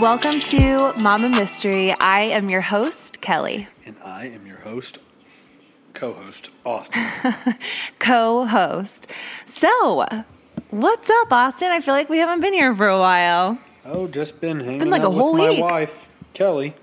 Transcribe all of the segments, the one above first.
Welcome to Mama Mystery. I am your host, Kelly. And I am your host, co host, Austin. Co host. So, what's up, Austin? I feel like we haven't been here for a while. oh, just been hanging Been like out a whole with week. my wife, Kelly.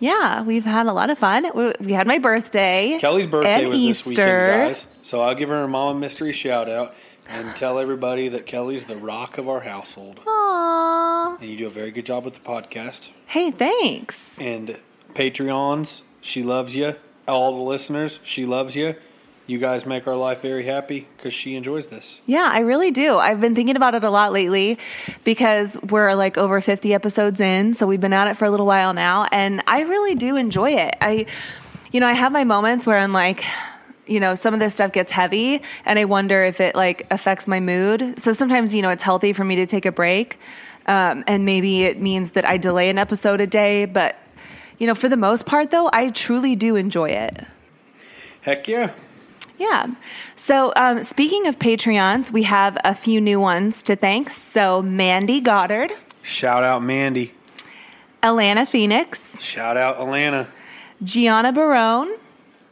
Yeah, we've had a lot of fun. We, we had my birthday. Kelly's birthday was Easter. this weekend, guys. So I'll give her a Mama Mystery shout out and tell everybody that Kelly's the rock of our household. Aww. And you do a very good job with the podcast. Hey, thanks. And Patreons, she loves you. All the listeners, she loves you. You guys make our life very happy because she enjoys this. Yeah, I really do. I've been thinking about it a lot lately because we're like over 50 episodes in, so we've been at it for a little while now, and I really do enjoy it. I you know, I have my moments where I'm like you know, some of this stuff gets heavy and I wonder if it like affects my mood. So sometimes, you know, it's healthy for me to take a break. Um, and maybe it means that I delay an episode a day, but you know, for the most part though, I truly do enjoy it. Heck yeah. Yeah. So, um, speaking of Patreons, we have a few new ones to thank. So, Mandy Goddard, Shout out Mandy. Alana Phoenix, Shout out Alana. Gianna Barone,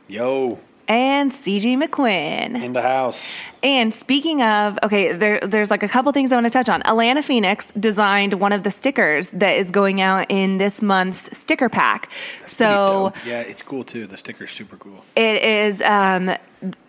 Yo, and CG McQuinn. in the house. And speaking of, okay, there, there's like a couple things I want to touch on. Alana Phoenix designed one of the stickers that is going out in this month's sticker pack. So, yeah, it's cool too. The sticker's super cool. It is um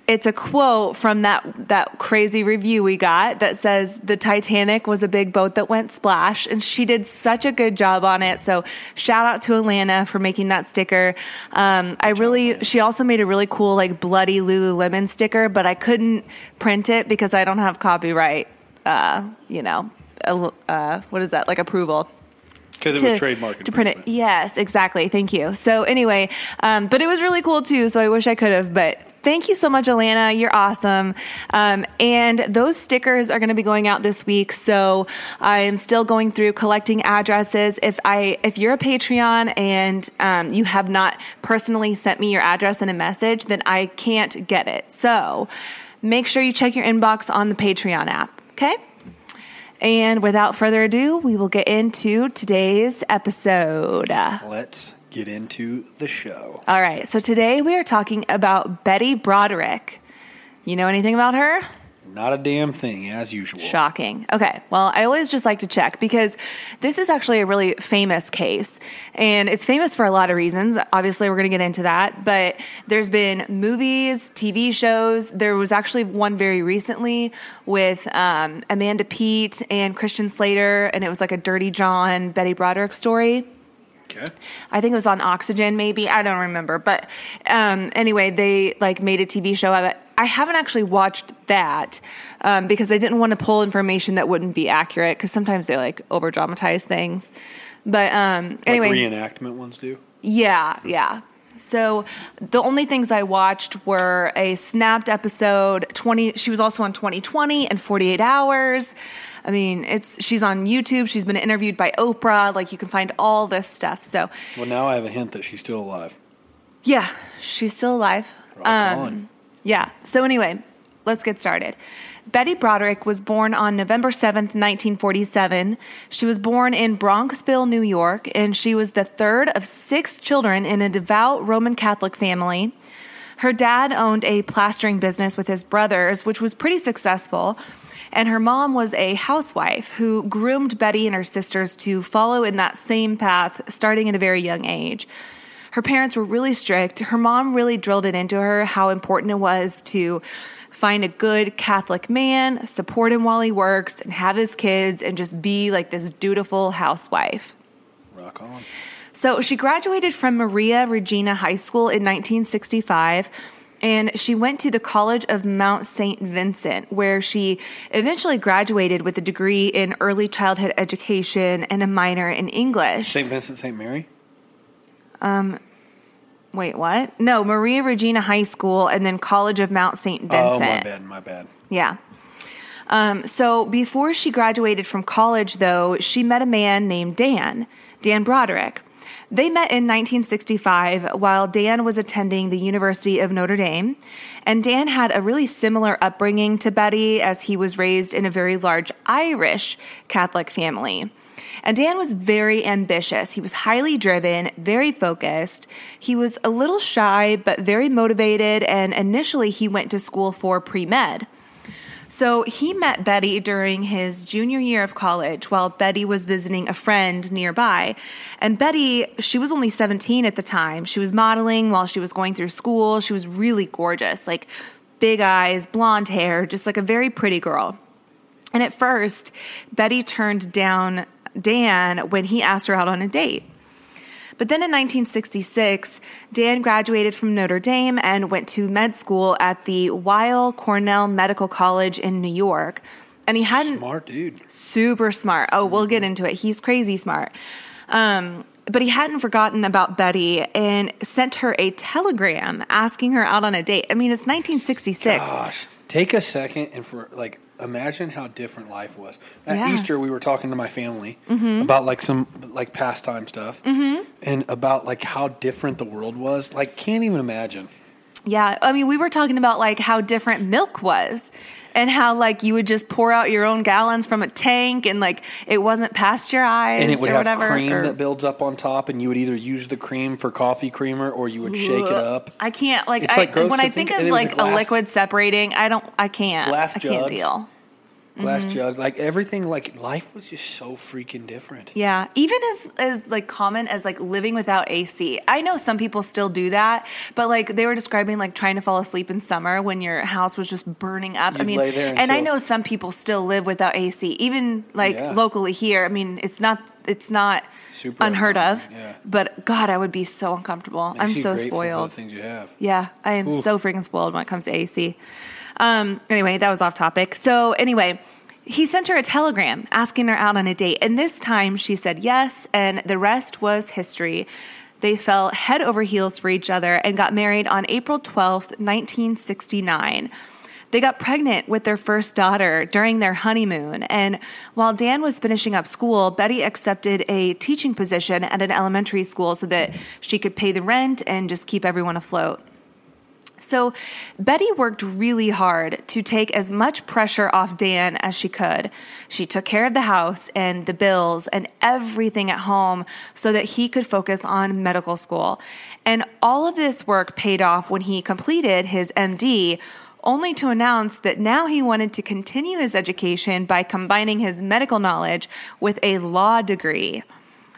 it's a quote from that that crazy review we got that says the Titanic was a big boat that went splash and she did such a good job on it. So shout out to Alana for making that sticker. Um I really she also made a really cool like bloody Lululemon sticker, but I couldn't print it because I don't have copyright uh you know uh, what is that? Like approval Because it was trademark to print it. Yes, exactly. Thank you. So anyway, um, but it was really cool too. So I wish I could have, but. Thank you so much, Alana. You're awesome. Um, and those stickers are going to be going out this week. So I am still going through collecting addresses. If I, if you're a Patreon and um, you have not personally sent me your address in a message, then I can't get it. So make sure you check your inbox on the Patreon app. Okay. And without further ado, we will get into today's episode. Let's get into the show. All right, so today we are talking about Betty Broderick. You know anything about her? Not a damn thing, as usual. Shocking. Okay, well, I always just like to check because this is actually a really famous case. And it's famous for a lot of reasons. Obviously, we're going to get into that. But there's been movies, TV shows. There was actually one very recently with um, Amanda Peet and Christian Slater, and it was like a Dirty John, Betty Broderick story. Okay. I think it was on Oxygen, maybe. I don't remember. But um, anyway, they like made a TV show of it. I haven't actually watched that um, because I didn't want to pull information that wouldn't be accurate because sometimes they like over dramatize things. But um, anyway, Like reenactment ones do. yeah, yeah. So the only things I watched were a snapped episode 20 she was also on 2020 and 48 hours. I mean, it's she's on YouTube, she's been interviewed by Oprah, like you can find all this stuff. So Well, now I have a hint that she's still alive. yeah, she's still alive. Um. Yeah. So anyway, let's get started. Betty Broderick was born on November 7th, 1947. She was born in Bronxville, New York, and she was the third of six children in a devout Roman Catholic family. Her dad owned a plastering business with his brothers, which was pretty successful. And her mom was a housewife who groomed Betty and her sisters to follow in that same path starting at a very young age. Her parents were really strict. Her mom really drilled it into her how important it was to find a good Catholic man, support him while he works, and have his kids, and just be like this dutiful housewife. Rock on. So she graduated from Maria Regina High School in 1965. And she went to the College of Mount St. Vincent, where she eventually graduated with a degree in early childhood education and a minor in English. St. Vincent St. Mary? Um, Wait, what? No, Maria Regina High School and then College of Mount St. Vincent. Oh, my bad, my bad. Yeah. Um, so before she graduated from college, though, she met a man named Dan, Dan Broderick. They met in 1965 while Dan was attending the University of Notre Dame. And Dan had a really similar upbringing to Betty as he was raised in a very large Irish Catholic family. And Dan was very ambitious. He was highly driven, very focused. He was a little shy, but very motivated. And initially, he went to school for pre med. So he met Betty during his junior year of college while Betty was visiting a friend nearby. And Betty, she was only 17 at the time. She was modeling while she was going through school. She was really gorgeous, like big eyes, blonde hair, just like a very pretty girl. And at first, Betty turned down Dan when he asked her out on a date. But then in 1966, Dan graduated from Notre Dame and went to med school at the Weill Cornell Medical College in New York. And he hadn't Smart dude. super smart. Oh, we'll get into it. He's crazy smart. Um, but he hadn't forgotten about Betty and sent her a telegram asking her out on a date. I mean, it's 1966. Gosh, take a second and for like imagine how different life was. At Yeah. Easter, we were talking to my family mm-hmm. about like some like pastime stuff mm-hmm. and about like how different the world was. Like, can't even imagine. Yeah, I mean, we were talking about like how different milk was and how like you would just pour out your own gallons from a tank and like it wasn't past your pasteurized And it would or have whatever. cream or- that builds up on top, and you would either use the cream for coffee creamer or you would shake it up. I can't like, It's, I, like, when I think, think- of was a like a, liquid separating, I don't, I can't, Glass I can't jugs. deal. Glass Mm-hmm. jugs, like everything, like life was just so freaking different. Yeah, even as as like common as like living without AC. I know some people still do that, but like they were describing like trying to fall asleep in summer when your house was just burning up. I You'd mean, lay there and I know some people still live without AC, even like Yeah. locally here. I mean, it's not it's not Super unheard of. yeah. But God, I would be so uncomfortable. Makes I'm so grateful for the spoiled. things you have. Yeah, I am Ooh. so freaking spoiled when it comes to AC. Um, anyway, that was off topic. So, anyway, he sent her a telegram asking her out on a date. And this time she said yes, and the rest was history. They fell head over heels for each other and got married on April 12th, 1969. They got pregnant with their first daughter during their honeymoon. And while Dan was finishing up school, Betty accepted a teaching position at an elementary school so that she could pay the rent and just keep everyone afloat. So Betty worked really hard to take as much pressure off Dan as she could. She took care of the house and the bills and everything at home so that he could focus on medical school. And all of this work paid off when he completed his MD, only to announce that now he wanted to continue his education by combining his medical knowledge with a law degree.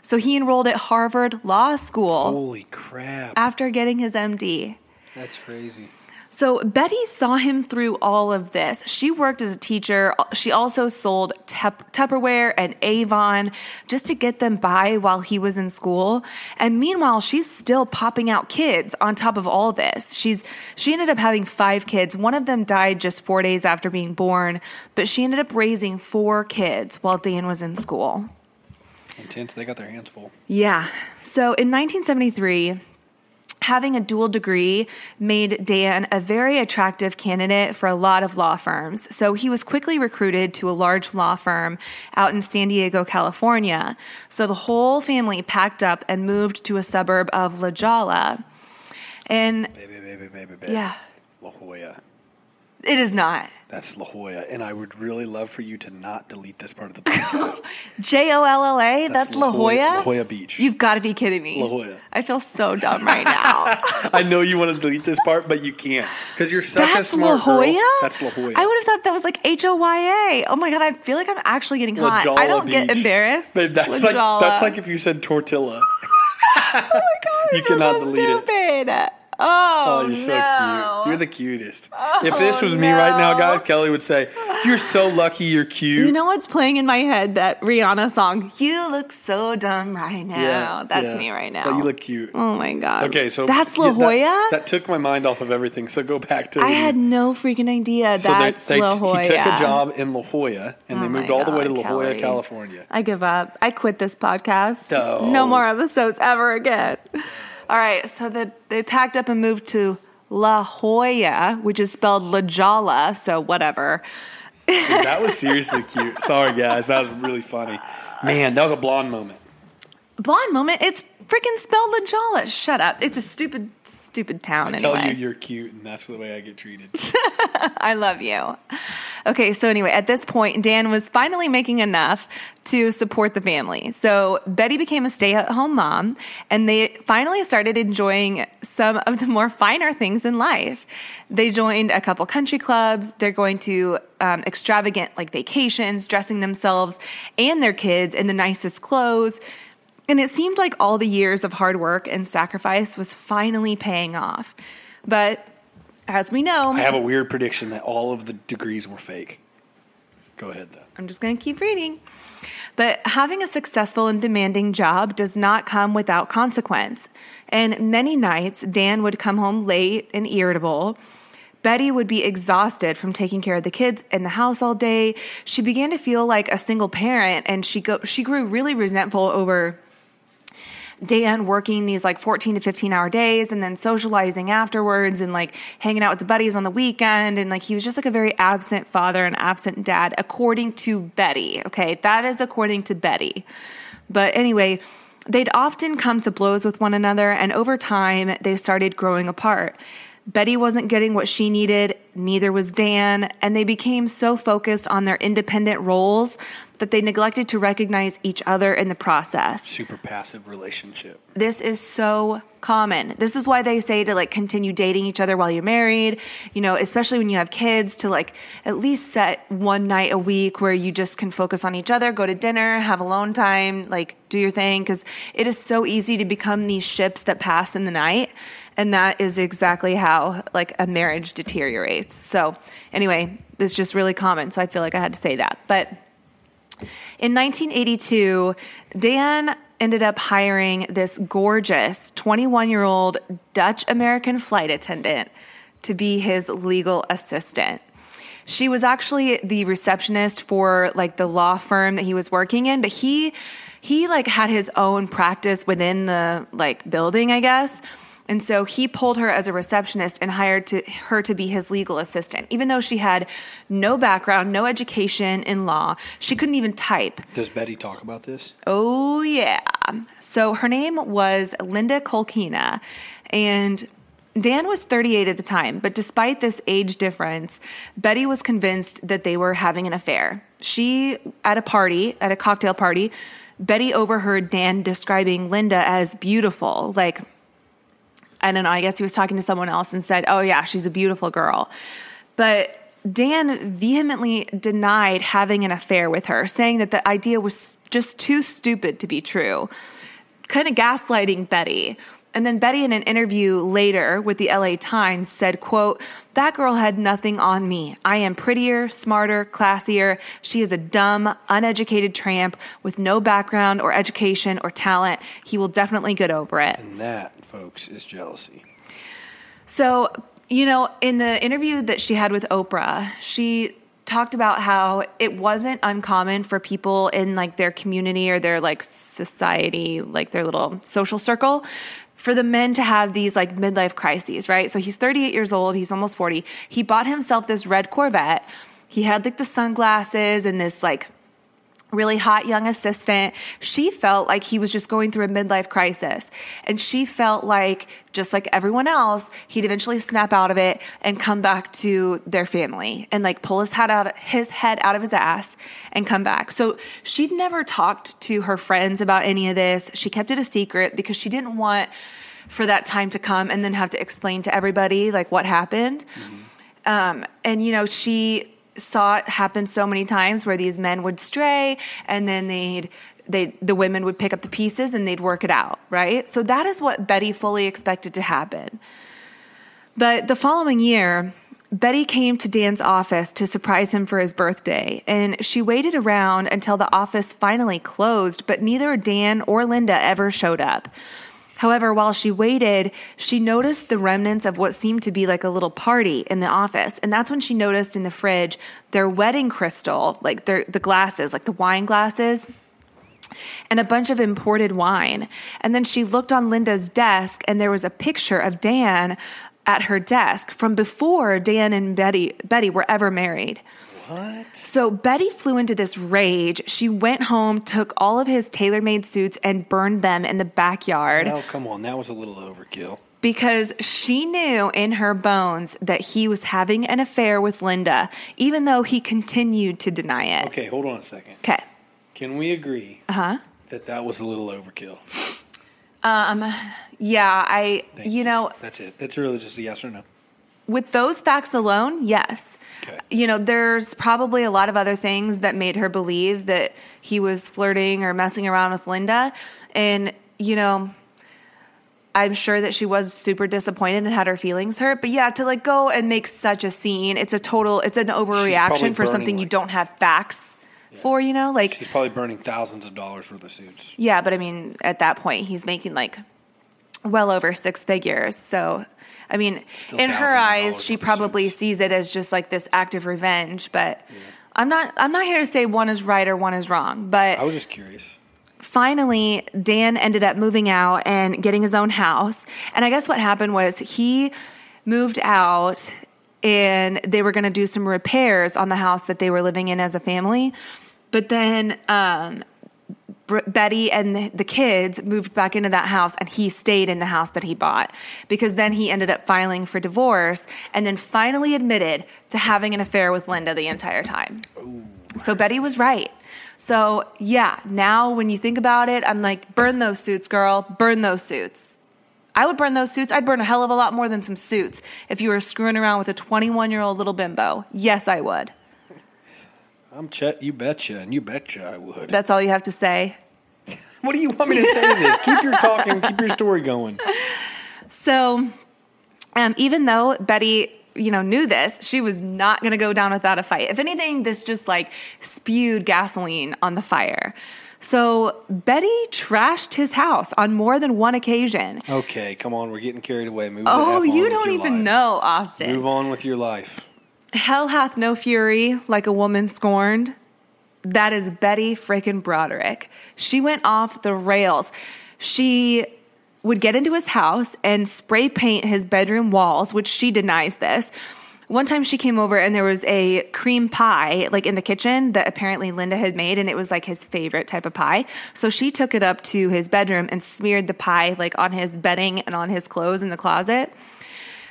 So he enrolled at Harvard Law School Holy crap. after getting his MD. That's crazy. So Betty saw him through all of this. She worked as a teacher. She also sold Tup- Tupperware and Avon just to get them by while he was in school. And meanwhile, she's still popping out kids on top of all this. She's she ended up having 5 kids. One of them died just 4 days after being born, but she ended up raising 4 kids while Dan was in school. Intense. They got their hands full. Yeah. So in 1973, having a dual degree made Dan a very attractive candidate for a lot of law firms. So he was quickly recruited to a large law firm out in San Diego, California. So the whole family packed up and moved to a suburb of La Jolla. And Baby, baby, baby, baby. yeah, La Jolla. it is not. That's La Jolla. And I would really love for you to not delete this part of the podcast. J O L L A? That's La Jolla? La Jolla Beach. You've got to be kidding me. La Jolla. I feel so dumb right now. I know you want to delete this part, but you can't because you're such a That's smart La Jolla? girl. That's La Jolla. I would have thought that was like H O Y A. Oh my god, I feel like I'm actually getting hot. I don't get embarrassed. Babe, that's like that's like if you said tortilla. oh my god, you cannot so delete it. Oh, Oh, you're so no. cute. You're the cutest. if oh, this was me right now, guys, Kelly would say, "You're so lucky. You're cute." You know what's playing in my head? That Rihanna song. You look so dumb right now. That's yeah. me right now. But you look cute. Oh my god. Okay, so that's La yeah, that- Jolla. That, took my mind off of everything. So go back to. I had no freaking idea. So that's they, they, La Jolla. he took a job in La Jolla, and Oh they moved all the way to La Jolla, Kelly. California. I give up. I quit this podcast. No. No more episodes ever again. All right, so the, they packed up and moved to La Jolla, which is spelled La Jolla, so whatever. Dude, that was seriously cute. Sorry, guys, that was really funny. Man, that was a blonde moment. Blonde moment. It's freaking spelled La Jolla. Shut up. It's a stupid, stupid town I anyway. tell you, you're cute, and that's the way I get treated. I love you. Okay, so anyway, at this point, Dan was finally making enough to support the family. So Betty became a stay at home mom, and they finally started enjoying some of the more finer things in life. They joined a couple country clubs. They're going to um, extravagant like vacations, dressing themselves and their kids in the nicest clothes. And it seemed like all the years of hard work and sacrifice was finally paying off. But as we know, I have a weird prediction that all of the degrees were fake. Go ahead, though. I'm just going to keep reading. But having a successful and demanding job does not come without consequence. And many nights, Dan would come home late and irritable. Betty would be exhausted from taking care of the kids in the house all day. She began to feel like a single parent, and she go, she grew really resentful over Dan working these like 14 to 15 hour days and then socializing afterwards and like hanging out with the buddies on the weekend. And like he was just like a very absent father and absent dad, according to Betty. Okay. That is according to Betty. But anyway, they'd often come to blows with one another. And over time, they started growing apart. Betty wasn't getting what she needed, neither was Dan, and they became so focused on their independent roles that they neglected to recognize each other in the process Super passive relationship. this is so common. This is why they say to like continue dating each other while you're married, you know, especially when you have kids to like at least set one night a week where you just can focus on each other, go to dinner, have alone time, like do your thing cuz it is so easy to become these ships that pass in the night and that is exactly how like a marriage deteriorates. So, anyway, it's just really common, so I feel like I had to say that. But in 1982, Dan ended up hiring this gorgeous 21 year old Dutch American flight attendant to be his legal assistant. She was actually the receptionist for like the law firm that he was working in, but he he like had his own practice within the like building, I guess. And so he pulled her as a receptionist and hired to, her to be his legal assistant. Even though she had no background, no education in law, she couldn't even type. Does Betty talk about this? Oh, yeah. So her name was Linda Kolkena, and Dan was 38 at the time, but despite this age difference, Betty was convinced that they were having an affair. She, at a party, at a cocktail party, Betty overheard Dan describing Linda as beautiful, like, I don't know, I guess he was talking to someone else and said, Oh, yeah, she's a beautiful girl. But Dan vehemently denied having an affair with her, saying that the idea was just too stupid to be true, kind of gaslighting Betty. And then Betty in an interview later with the LA Times said, quote, that girl had nothing on me. I am prettier, smarter, classier. She is a dumb, uneducated tramp with no background or education or talent. He will definitely get over it. And that, folks, is jealousy. So, you know, in the interview that she had with Oprah, she talked about how it wasn't uncommon for people in like their community or their like society, like their little social circle, for the men to have these like midlife crises, right? So he's 38 years old, he's almost 40. He bought himself this red Corvette. He had like the sunglasses and this like really hot young assistant. She felt like he was just going through a midlife crisis. And she felt like, just like everyone else, he'd eventually snap out of it and come back to their family and like pull his head out, his head out of his ass and come back. So she'd never talked to her friends about any of this. She kept it a secret because she didn't want for that time to come and then have to explain to everybody like what happened. Mm-hmm. Um, and you know, she saw it happen so many times where these men would stray and then they'd they the women would pick up the pieces and they'd work it out, right? So that is what Betty fully expected to happen. But the following year, Betty came to Dan's office to surprise him for his birthday, and she waited around until the office finally closed, but neither Dan or Linda ever showed up. However, while she waited, she noticed the remnants of what seemed to be like a little party in the office. And that's when she noticed in the fridge their wedding crystal, like their, the glasses, like the wine glasses, and a bunch of imported wine. And then she looked on Linda's desk and there was a picture of Dan at her desk from before Dan and Betty Betty were ever married. What? So Betty flew into this rage. She went home, took all of his tailor made suits, and burned them in the backyard. Oh, come on. That was a little overkill. Because she knew in her bones that he was having an affair with Linda, even though he continued to deny it. Okay, hold on a second. Okay. Can we agree Uh-huh. that that was a little overkill? Um, yeah, I, Thank you know, That's it. That's really just a yes or no. With those facts alone, yes. Okay. You know, there's probably a lot of other things that made her believe that he was flirting or messing around with Linda. And, you know, I'm sure that she was super disappointed and had her feelings hurt. But yeah, to like go and make such a scene, it's a total, it's an overreaction for something you don't have facts for, you know? Like, She's probably burning thousands of dollars worth of suits. yeah, but I mean, at that point, he's making like well over six figures. So, I mean, Still in her eyes, she probably sees it as just like this act of revenge. But I'm not. I'm not here to say one is right or one is wrong. But I was just curious. finally, Dan ended up moving out and getting his own house. And I guess what happened was he moved out and they were going to do some repairs on the house that they were living in as a family. But then um, Br- Betty and the, the kids moved back into that house and he stayed in the house that he bought because then he ended up filing for divorce and then finally admitted to having an affair with Linda the entire time. So Betty was right. So, yeah, now when you think about it, I'm like, burn those suits, girl, burn those suits. I would burn those suits. I'd burn a hell of a lot more than some suits if you were screwing around with a 21 year old little bimbo. Yes, I would. I'm Chet. You betcha, and you betcha I would. That's all you have to say. what do you want me to say to this? Keep your talking. Keep your story going. So, um, even though Betty, you know, knew this, she was not going to go down without a fight. If anything, this just like spewed gasoline on the fire. So Betty trashed his house on more than one occasion. Okay, come on. We're getting carried away. Move. Oh, you don't even life. know, Austin. Move on with your life. Hell hath no fury like a woman scorned. That is Betty frickin' Broderick. She went off the rails. She would get into his house and spray paint his bedroom walls, which she denies this. One time she came over and there was a cream pie like in the kitchen that apparently Linda had made and it was like his favorite type of pie. So she took it up to his bedroom and smeared the pie like on his bedding and on his clothes in the closet.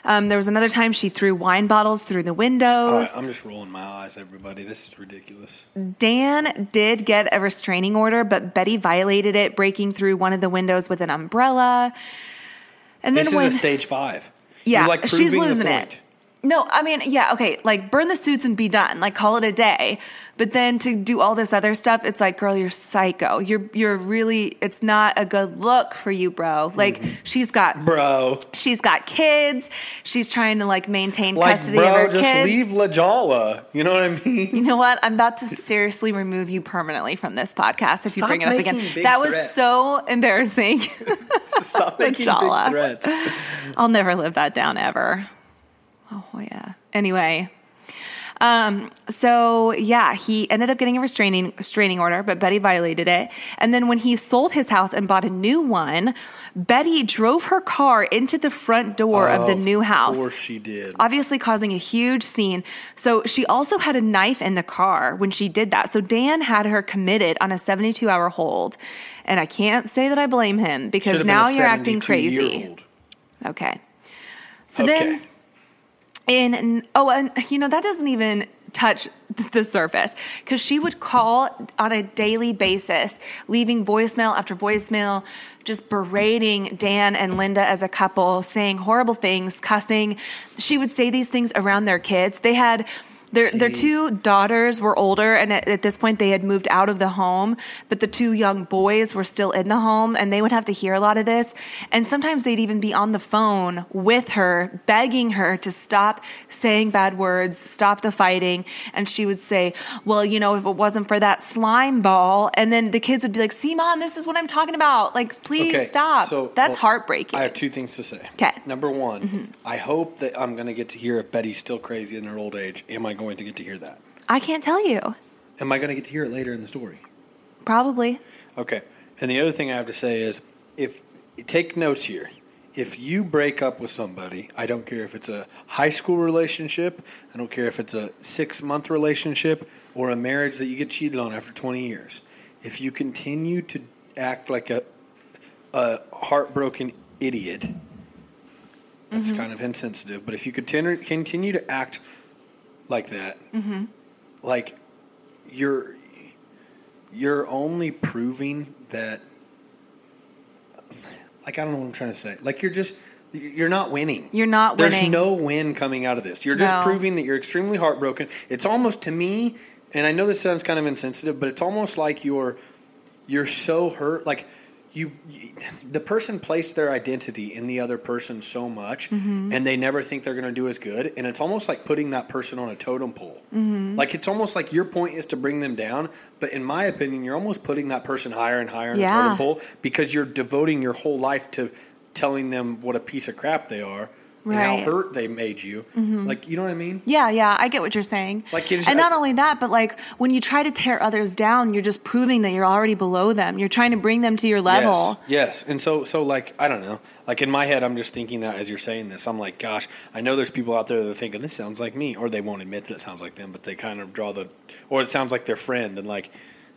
Um, there was another time she threw wine bottles through the windows. right, I'm just rolling my eyes, everybody. This is ridiculous. Dan did get a restraining order, but Betty violated it, breaking through one of the windows with an umbrella. And then This when is a stage five. yeah, like she's losing it. No, I mean, yeah, okay, like burn the suits and be done, like call it a day. But then to do all this other stuff, it's like, girl, you're psycho. You're you're really it's not a good look for you, bro. Like Mm-hmm. she's got Bro. she's got kids. She's trying to like maintain Like, custody of bro, her just kids. leave La Jala. You know what I mean? You know what? I'm about to seriously remove you permanently from this podcast if you bring it up again. That was threats. so embarrassing. Stop making big threats. I'll never live that down ever. Oh, yeah. Anyway, Um, so yeah, he ended up getting a restraining restraining order, but Betty violated it. And then when he sold his house and bought a new one, Betty drove her car into the front door of the new house. Of course she did. Obviously, causing a huge scene. So, she also had a knife in the car when she did that. So, Dan had her committed on a 72 hour hold. And I can't say that I blame him because Should've now you're acting crazy. Okay. So Okay. then in oh and you know that doesn't even touch the surface. Because she would call on a daily basis leaving voicemail after voicemail just berating dan and linda as a couple saying horrible things cussing. She would say these things around their kids. They had their, their two daughters were older, and at, at this point they had moved out of the home, but the two young boys were still in the home, and they would have to hear a lot of this. And sometimes they'd even be on the phone with her, begging her to stop saying bad words, stop the fighting. And she would say, Well, you know, if it wasn't for that slime ball, and then the kids would be like, See, mom, this is what I'm talking about. Like, please stop. so, That's well, heartbreaking. I have two things to say. 'Kay. Number one, Mm-hmm. I hope that I'm going to get to hear if Betty's still crazy in her old age. Am I going to get to hear that? I can't tell you. Am I going to get to hear it later in the story? Probably. Okay. And the other thing I have to say is if take notes here. If you break up with somebody, I don't care if it's a high school relationship, I don't care if it's a 6-month relationship or a marriage that you get cheated on after 20 years. If you continue to act like a a heartbroken idiot, that's mm-hmm. kind of insensitive, but if you continue continue to act like that, mm-hmm. like you're you're only proving that like I don't know what I'm trying to say. Like you're just you're not winning. You're not winning. There's no win coming out of this. You're just No. proving that you're extremely heartbroken. It's almost to me, and I know this sounds kind of insensitive, but it's almost like you're you're so hurt like you, the person placed their identity in the other person so much Mm-hmm. and they never think they're going to do as good and it's almost like putting that person on a totem pole Mm-hmm. like it's almost like your point is to bring them down but in my opinion you're almost putting that person higher and higher on Yeah. the totem pole because you're devoting your whole life to telling them what a piece of crap they are and Right. how hurt they made you mm-hmm. like you know what i mean Yeah, yeah, I get what you're saying. Like, just- and not I- only that, but like when you try to tear others down, you're just proving that you're already below them. You're trying to bring them to your level. Yes, yes. And so, so like, I don't know. Like in my head, I'm just thinking that as you're saying this, I'm like, gosh, I know there's people out there that are thinking this sounds like me, or they won't admit that it sounds like them, but they kind of draw the, or it sounds like their friend, and like,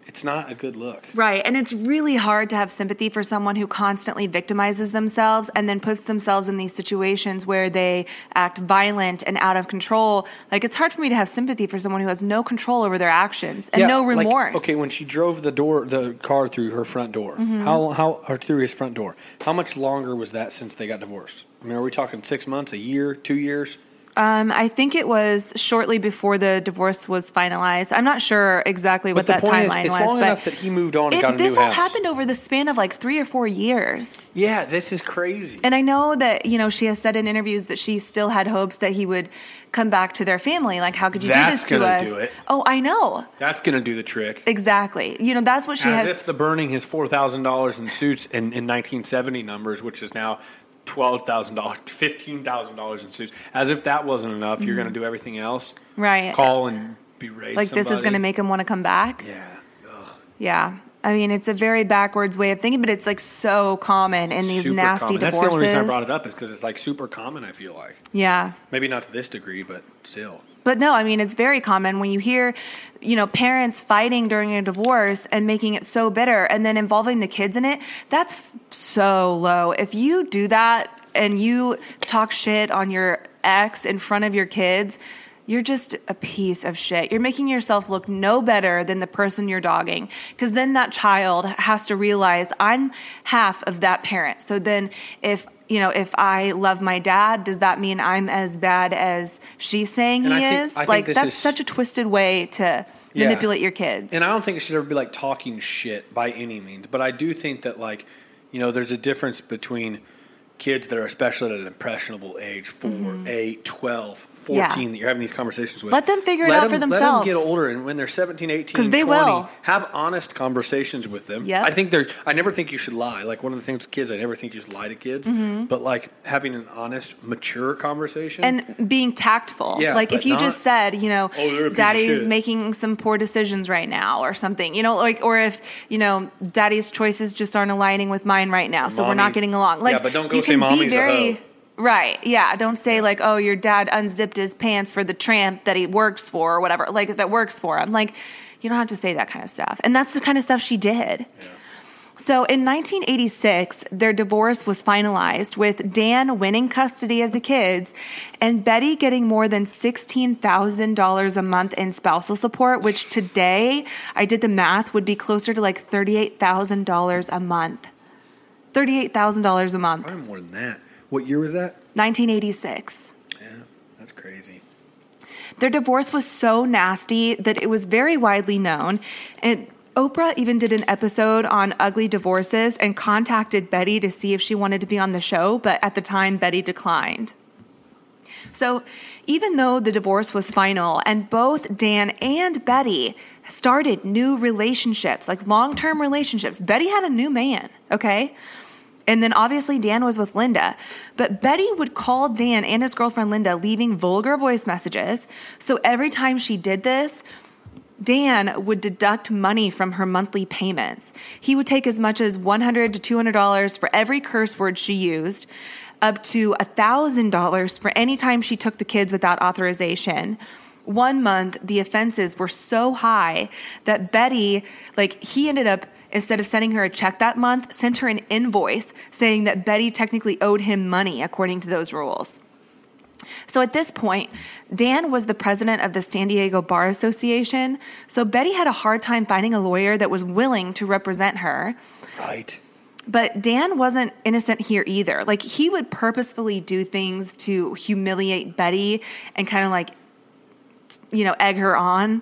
it's not a good look. Right. And it's really hard to have sympathy for someone who constantly victimizes themselves and then puts themselves in these situations where they act violent and out of control. Like it's hard for me to have sympathy for someone who has no control over their actions and Yeah, no like, remorse. okay, when she drove the door, the car through her front door, Mm-hmm. how how or through his front door, how much longer was that since they got divorced? I mean, are we talking six months, a year, two years? Um, I think it was shortly before the divorce was finalized. I'm not sure exactly what But the that is, timeline it's was, long but enough that he moved on and it- got a this all house. happened over the span of like three or four years. Yeah, this is crazy. And I know that you know she has said in interviews that she still had hopes that he would come back to their family. Like, how could you do this to us? do it. Oh, I know That's gonna do the trick. exactly. You know that's what she As has. if the burning his four thousand dollars in suits in, in nineteen seventy numbers, which is now twelve thousand dollars, fifteen thousand dollars in suits. As if that wasn't enough, you're going to do everything else. Mm-hmm. Right. Call and berate. like this is going to make him want to come back. Yeah. Yeah. I mean, it's a very backwards way of thinking, but it's like so common in these Super nasty common. That's divorces. the only reason I brought it up is because it's like super common. I feel like Yeah. maybe not to this degree, but still. But no, I mean, it's very common when you hear, you know, parents fighting during a divorce and making it so bitter and then involving the kids in it. That's so low. If you do that and you talk shit on your ex in front of your kids, you're just a piece of shit. You're making yourself look no better than the person you're dogging. Because then that child has to realize I'm half of that parent. So then if you know, if I love my dad, does that mean I'm as bad as she's saying And he think- is? Like that's is- such a twisted way to Yeah. manipulate your kids. And I don't think it should ever be like talking shit by any means, but I do think that like, you know, there's a difference between kids that are especially at an impressionable age 4 Mm-hmm. 8 12 14 that you're having these conversations with Let them figure it let out them, for let them get older and when they're 17 18 'Cause they 20 will. have honest conversations with them Yep. i think there i never think you should lie like one of the things with kids i never think you should lie to kids but like having an honest mature conversation Mm-hmm. and being tactful. Yeah, like if you not- just said, you know, Oh, they're a piece of daddy's making some poor decisions right now or something, you know, like, or if, you know, daddy's choices just aren't aligning with mine right now. So we're not getting along. Like, Yeah, but don't go say mommy's a very, hoe. Right. Yeah. Don't say like, oh, your dad unzipped his pants for the tramp that he works for or whatever, like that works for him. Like, you don't have to say that kind of stuff. And that's the kind of stuff she did. So in 1986, their divorce was finalized with Dan winning custody of the kids and Betty getting more than $16,000 a month in spousal support, which today, I did the math, would be closer to like $38,000 a month. $38,000 a month. probably more than that what year was that 1986. yeah that's crazy Their divorce was so nasty that it was very widely known. And Oprah even did an episode on ugly divorces and contacted Betty to see if she wanted to be on the show, but at the time, Betty declined. So, even though the divorce was final and both Dan and Betty started new relationships, like long term relationships, Betty had a new man, okay? And then obviously Dan was with Linda. But Betty would call Dan and his girlfriend Linda, leaving vulgar voice messages. So every time she did this, Dan would deduct money from her monthly payments. He would take as much as 100 to $200 for every curse word she used, up to $1,000 for any time she took the kids without authorization. One month, the offenses were so high that Betty, like, he ended up, instead of sending her a check that month, sent her an invoice saying that Betty technically owed him money according to those rules. So at this point, Dan was the president of the San Diego Bar Association. So Betty had a hard time finding a lawyer that was willing to represent her. right But Dan wasn't innocent here either. Like he would purposefully do things to humiliate Betty and kind of like, you know, egg her on.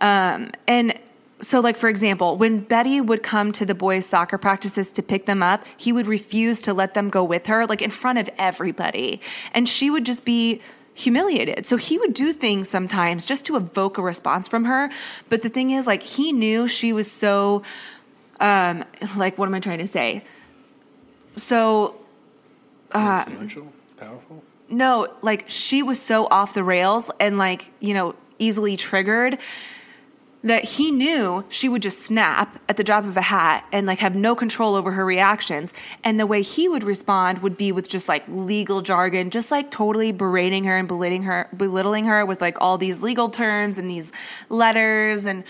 Um, and so, like, for example, when Betty would come to the boys' soccer practices to pick them up, he would refuse to let them go with her, like in front of everybody. And she would just be humiliated. So he would do things sometimes just to evoke a response from her. But the thing is, like, he knew she was so, um, like, what am I trying to say? So influential powerful no, like she was so off the rails and like, you know, easily triggered that he knew she would just snap at the drop of a hat and like have no control over her reactions. And the way he would respond would be with just like legal jargon, just like totally berating her and belittling her, belittling her with like all these legal terms and these letters and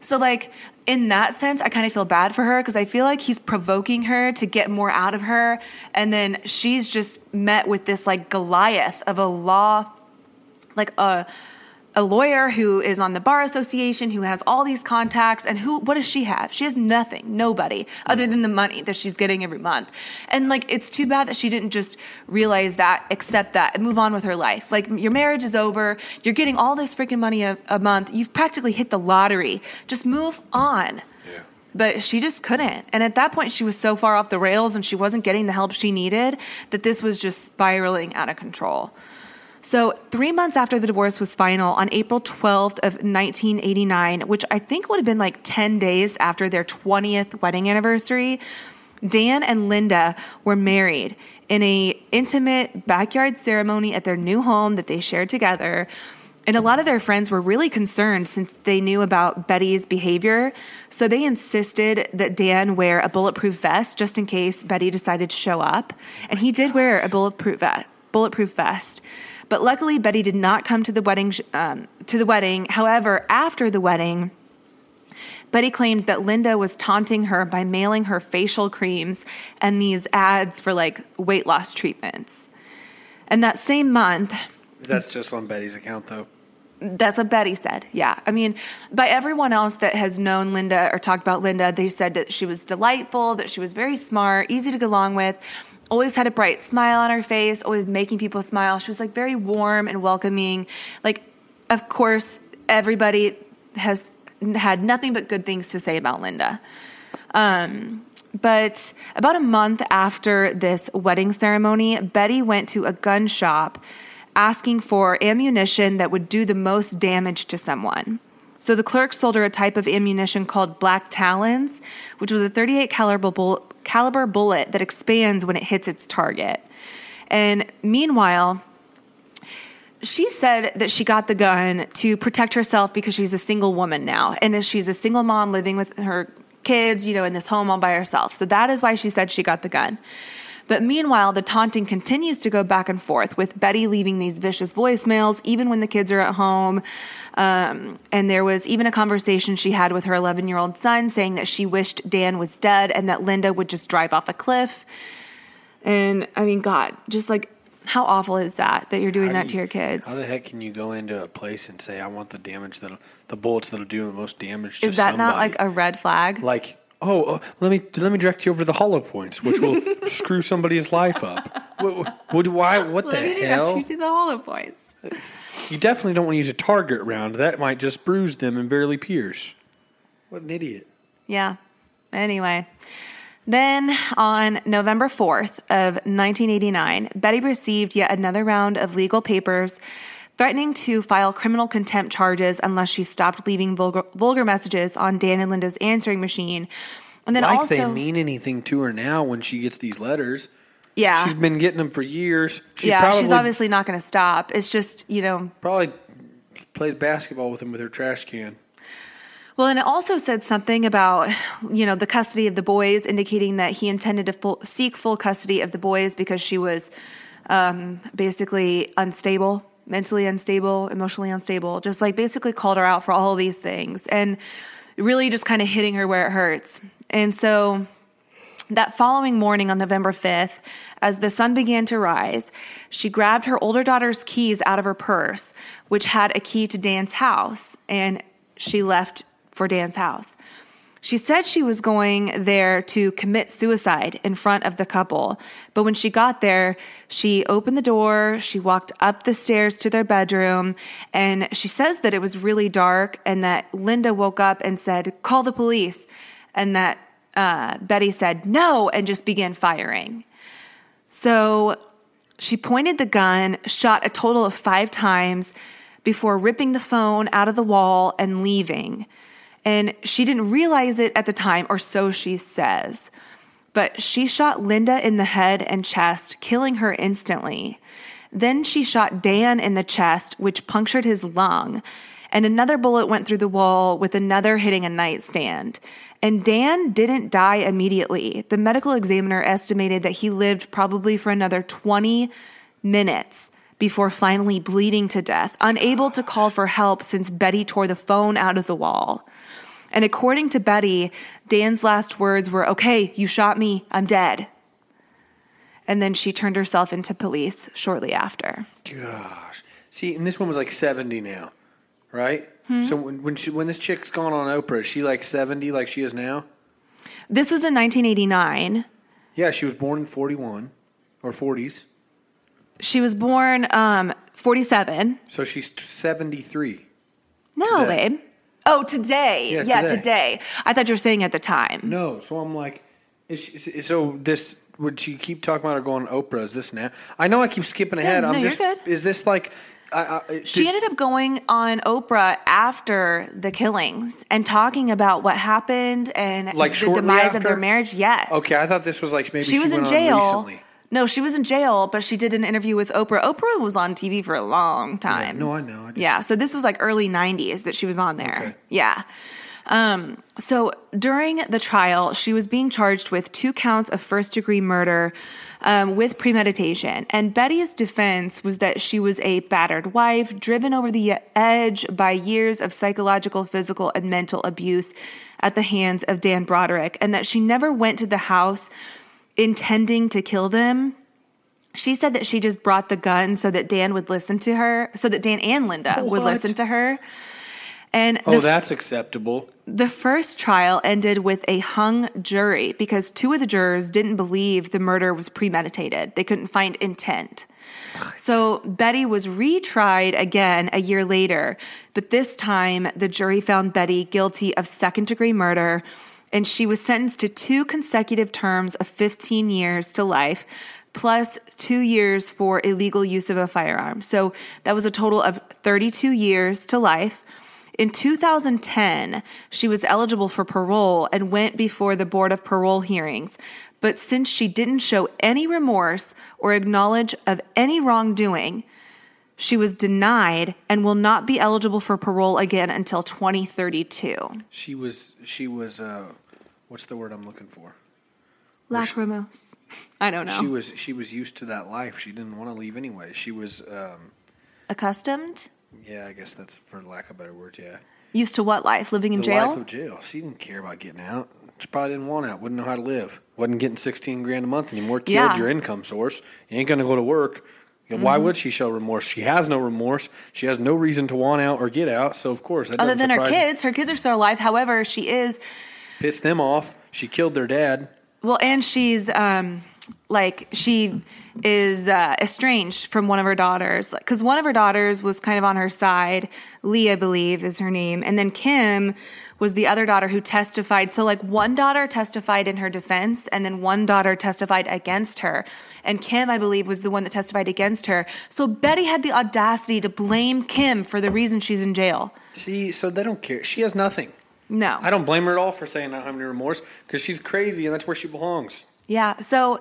so, like, in that sense, I kind of feel bad for her because I feel like he's provoking her to get more out of her. And then she's just met with this, like, Goliath of a law, like a, a lawyer who is on the bar association, who has all these contacts. And who, what does she have? She has nothing, nobody, other than the money that she's getting every month. And, like, it's too bad that she didn't just realize that, accept that, and move on with her life. Like, your marriage is over. You're getting all this freaking money a, a month. You've practically hit the lottery. Just move on. yeah But she just couldn't. And at that point, she was so far off the rails and she wasn't getting the help she needed that this was just spiraling out of control. So, three months after the divorce was final, on April 12th of 1989, which I think would have been like 10 days after their 20th wedding anniversary, Dan and Linda were married in a intimate backyard ceremony at their new home that they shared together. And a lot of their friends were really concerned since they knew about Betty's behavior. So they insisted that Dan wear a bulletproof vest just in case Betty decided to show up. And he did wear a bulletproof vest. Bulletproof vest. But luckily, Betty did not come to the wedding. Um, to the wedding. However, after the wedding, Betty claimed that Linda was taunting her by mailing her facial creams and these ads for like weight loss treatments. And that same month, that's just on betty's account though that's what Betty said. Yeah. I mean, by everyone else that has known Linda or talked about Linda, they said that she was delightful, that she was very smart, easy to get along with, always had a bright smile on her face, always making people smile. She was like very warm and welcoming. Like, of course, everybody has had nothing but good things to say about Linda. Um, But about a month after this wedding ceremony, Betty went to a gun shop asking for ammunition that would do the most damage to someone. So the clerk sold her a type of ammunition called Black Talons, which was a 38 caliber, bull- caliber bullet that expands when it hits its target. And meanwhile, she said that she got the gun to protect herself because she's a single woman now and she's a single mom living with her kids, you know, in this home all by herself. So that is why she said she got the gun. But meanwhile, the taunting continues to go back and forth with Betty leaving these vicious voicemails, even when the kids are at home. Um, and there was even a conversation she had with her 11 year old son saying that she wished Dan was dead and that Linda would just drive off a cliff. And I mean, God, just like how awful is that that you're doing How that do to your kids? How the heck can you go into a place and say, "I want the damage that the bullets that'll do the most damage to Is that not like a red flag? like oh, uh, let me let me direct you over the hollow points, which will screw somebody's life up. What, what, why? What the Let me direct hell? you to the hollow points. You definitely don't want to use a target round. That might just bruise them and barely pierce. What an idiot! Yeah. Anyway, then on November 4th of 1989, Betty received yet another round of legal papers threatening to file criminal contempt charges unless she stopped leaving vulgar, vulgar messages on Dan and Linda's answering machine. And then like also, they mean anything to her now when she gets these letters. yeah, She's been getting them for years. She yeah, probably, she's obviously not going to stop. It's just you know probably plays basketball with him with her trash can. Well, and it also said something about, you know, the custody of the boys, indicating that he intended to full, seek full custody of the boys because she was um, basically unstable, mentally unstable, emotionally unstable. Just like basically called her out for all these things and really just kind of hitting her where it hurts. And so that following morning on November 5th, as the sun began to rise, she grabbed her older daughter's keys out of her purse, which had a key to Dan's house, and she left for Dan's house. She said she was going there to commit suicide in front of the couple. But when she got there, she opened the door, she walked up the stairs to their bedroom, and she says that it was really dark and that Linda woke up and said, Call the police. And that uh, Betty said, No, and just began firing. So she pointed the gun, shot a total of five times before ripping the phone out of the wall and leaving. And she didn't realize it at the time, or so she says. But she shot Linda in the head and chest, killing her instantly. Then she shot Dan in the chest, which punctured his lung. And another bullet went through the wall, with another hitting a nightstand. And Dan didn't die immediately. The medical examiner estimated that he lived probably for another 20 minutes before finally bleeding to death, unable to call for help since Betty tore the phone out of the wall. And according to Betty, Dan's last words were, Okay, you shot me, I'm dead. And then she turned herself into police shortly after. Gosh, see, and this one was like seventy now, right? Hmm? So when when, she, when this chick's gone on Oprah, is she like seventy, like she is now? This was in 1989. Yeah, she was born in forty one or forties, She was born um, 47. so she's seventy three. No, Today. babe. Oh, today. Yeah, Yeah, today. today. I thought you were saying at the time. No, so I'm like, is she, so this would she keep talking about her going on Oprah? Is this now? I know I keep skipping ahead. no, I'm you're just. good. Is this like? I, I, She did- ended up going on Oprah after the killings and talking about what happened and Like the demise of their marriage. Yes. Okay, I thought this was like maybe She was in jail. recently. No, she was in jail, but she did an interview with Oprah. Oprah was on TV for a long time. no, I know. I just- yeah, so this was like early 90s that she was on there. Okay. Yeah. Um, so during the trial, she was being charged with two counts of first degree murder um, with premeditation. And Betty's defense was that she was a battered wife, driven over the edge by years of psychological, physical, and mental abuse at the hands of Dan Broderick, and that she never went to the house intending to kill them. She said that she just brought the gun so that Dan would listen to her, so that Dan and Linda would listen to her. And Oh, the, that's acceptable. the first trial ended with a hung jury because two of the jurors didn't believe the murder was premeditated. They couldn't find intent. So Betty was retried again a year later, but this time the jury found Betty guilty of second degree murder and she was sentenced to two consecutive terms of 15 years to life plus two years for illegal use of a firearm. So that was a total of 32 years to life. In 2010, she was eligible for parole and went before the Board of Parole hearings. But since she didn't show any remorse or acknowledge of any wrongdoing, she was denied and will not be eligible for parole again until 2032. She was she was uh, what's the word I'm looking for? Lacrimose. I don't know. She was she was used to that life. She didn't want to leave anyway. She was um, Accustomed? yeah, I guess that's for lack of better words. Yeah, Used to what life? Living in the jail? life of jail. She didn't care about getting out. She probably didn't want out. Wouldn't know how to live. wasn't getting sixteen grand a month anymore. Killed Yeah. your income source. You ain't gonna go to work. Know, Why Mm-hmm. would she show remorse? She has no remorse. She has no reason to want out or get out. So of course, that Other than her kids, her kids are still alive. However, she is pissed them off. She killed their dad. well, and she's um like she is uh, estranged from one of her daughters because one of her daughters was kind of on her side. Lee, I believe, is her name, and then Kim was the other daughter who testified. So, like, one daughter testified in her defense, and then one daughter testified against her. And Kim, I believe, was the one that testified against her. So Betty had the audacity to blame Kim for the reason she's in jail. See, so they don't care. She has nothing. No, I don't blame her at all for saying not having any remorse because she's crazy and that's where she belongs. Yeah. So,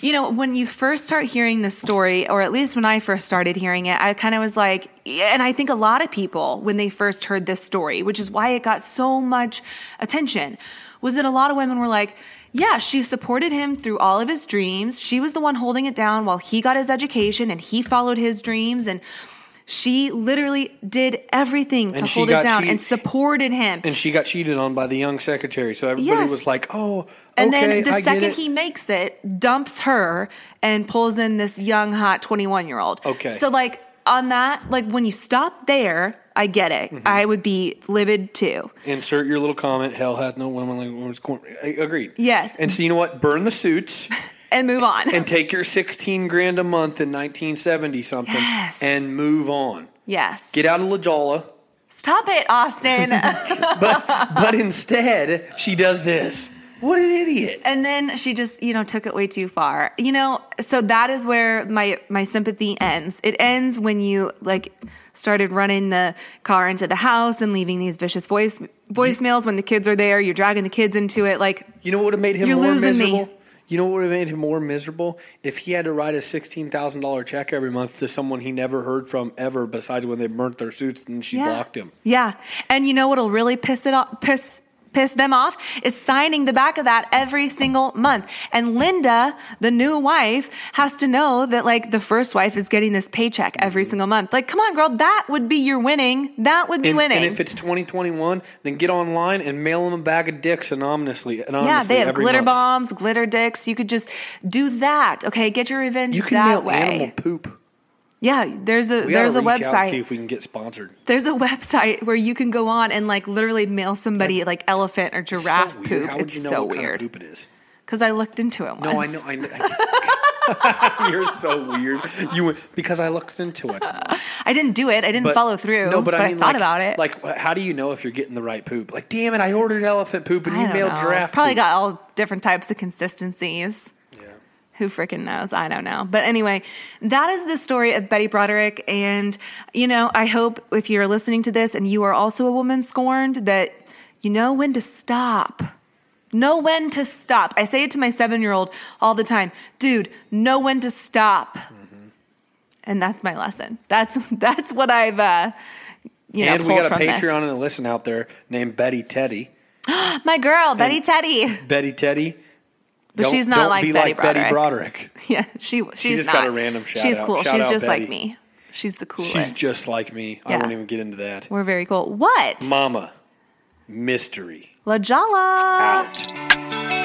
you know, when you first start hearing this story, or at least when I first started hearing it, I kind of was like, and I think a lot of people, when they first heard this story, which is why it got so much attention, was that a lot of women were like, yeah, she supported him through all of his dreams. She was the one holding it down while he got his education and he followed his dreams. And she literally did everything to And hold it down and supported him. And she got cheated on by the young secretary. So everybody Yes. was like, oh, And okay, then the I second he makes it, dumps her and pulls in this young, hot 21 year old. Okay. So, like, on that, like, when you stop there, I get it. Mm-hmm. I would be livid too. Insert your little comment. Hell hath no woman like woman's corn. Agreed. Yes. And so you know what? Burn the suits And move on. and take your 16 grand a month in 1970 something Yes. and move on. yes. Get out of La Jolla. Stop it, Austin. But but instead, she does this. What an idiot. and then she just you know took it way too far you know so that is where my my sympathy ends it ends when you like started running the car into the house and leaving these vicious voice voicemails when the kids are there you're dragging the kids into it like You know what would have made him You're more losing me. You know what would have made him more miserable? If he had to write a sixteen thousand dollar check every month to someone he never heard from ever, besides when they burnt their suits and she blocked him. Yeah. And you know what'll really piss it off piss piss them off is signing the back of that every single month. And Linda, the new wife, has to know that like the first wife is getting this paycheck every single month. Like, come on, girl, that would be your winning. That would be And, winning. and if it's twenty twenty one, then get online and mail them a bag of dicks anonymously. yeah, they have glitter month. bombs, glitter dicks. You could just do that. Okay, get your revenge You can that mail way. animal poop. Yeah, there's a We there's a gotta reach out and see if we can get sponsored. There's a website where you can go on and like literally mail somebody like elephant or giraffe poop. It's so weird. poop. How would it's you know so what kind of poop it is? Because I looked into it once. No, I know. I know. You're so weird. You because I looked into it. once. I didn't do it. I didn't But- follow through. No, but, I mean, thought like, about it. Like, how do you know if you're getting the right poop? Like, damn it, I ordered elephant poop and I you mailed know. giraffe. It's probably poop. got all different types of consistencies. Who freaking knows? I don't know. But anyway, that is the story of Betty Broderick. And, you know, I hope if you're listening to this and you are also a woman scorned, that you know when to stop. Know when to stop. I say it to my seven year old all the time dude, know when to stop. Mm-hmm. And that's my lesson. That's that's what I've, uh, you know, and we got a from this. Patreon and a listen out there named Betty Teddy. My girl, Betty Teddy. Betty Teddy. But Don't- she's not like be Betty like Betty Broderick. Broderick. Yeah, she she's just not. got a random shout She's out. cool. Shout she's just Betty. like me. She's the coolest. She's just like me. I won't even get into that. We're very cool. What? Mama, mystery La Jala. out.